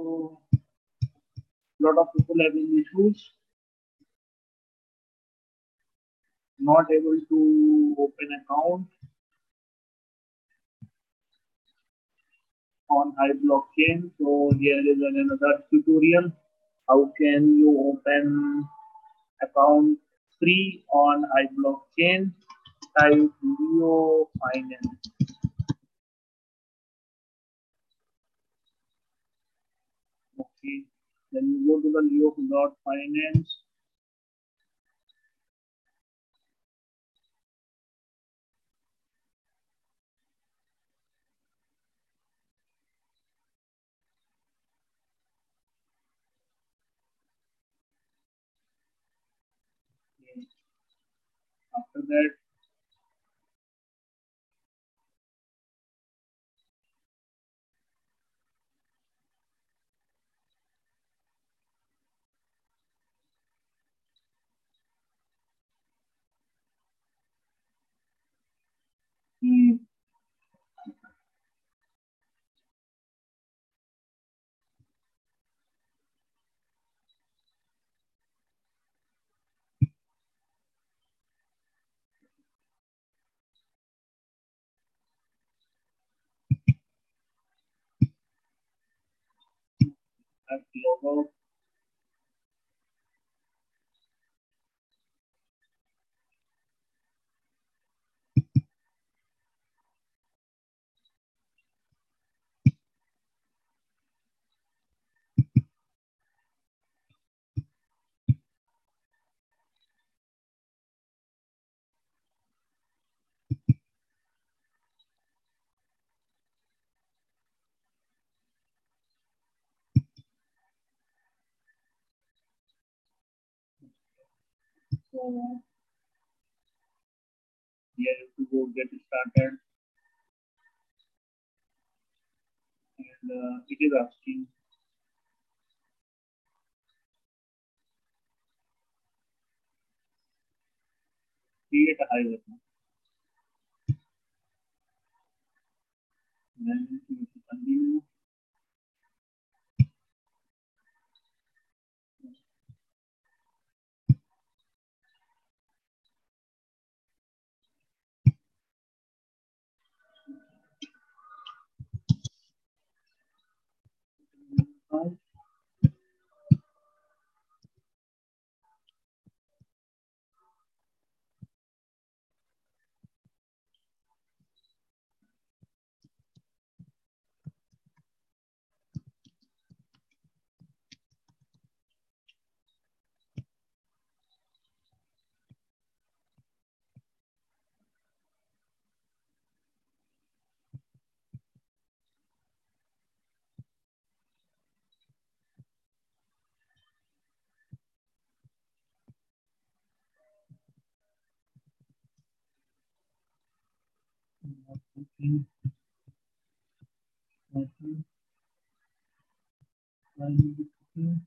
So, lot of people having issues. Not able to open account on Hive blockchain. So here is another tutorial. How can you open account free on Hive blockchain? Type Leo Finance. Then you go to the Leo finance. After that, hmm. that logo Here to go get started. And uh, it is asking create a Hive account. Then you continue. Thank you.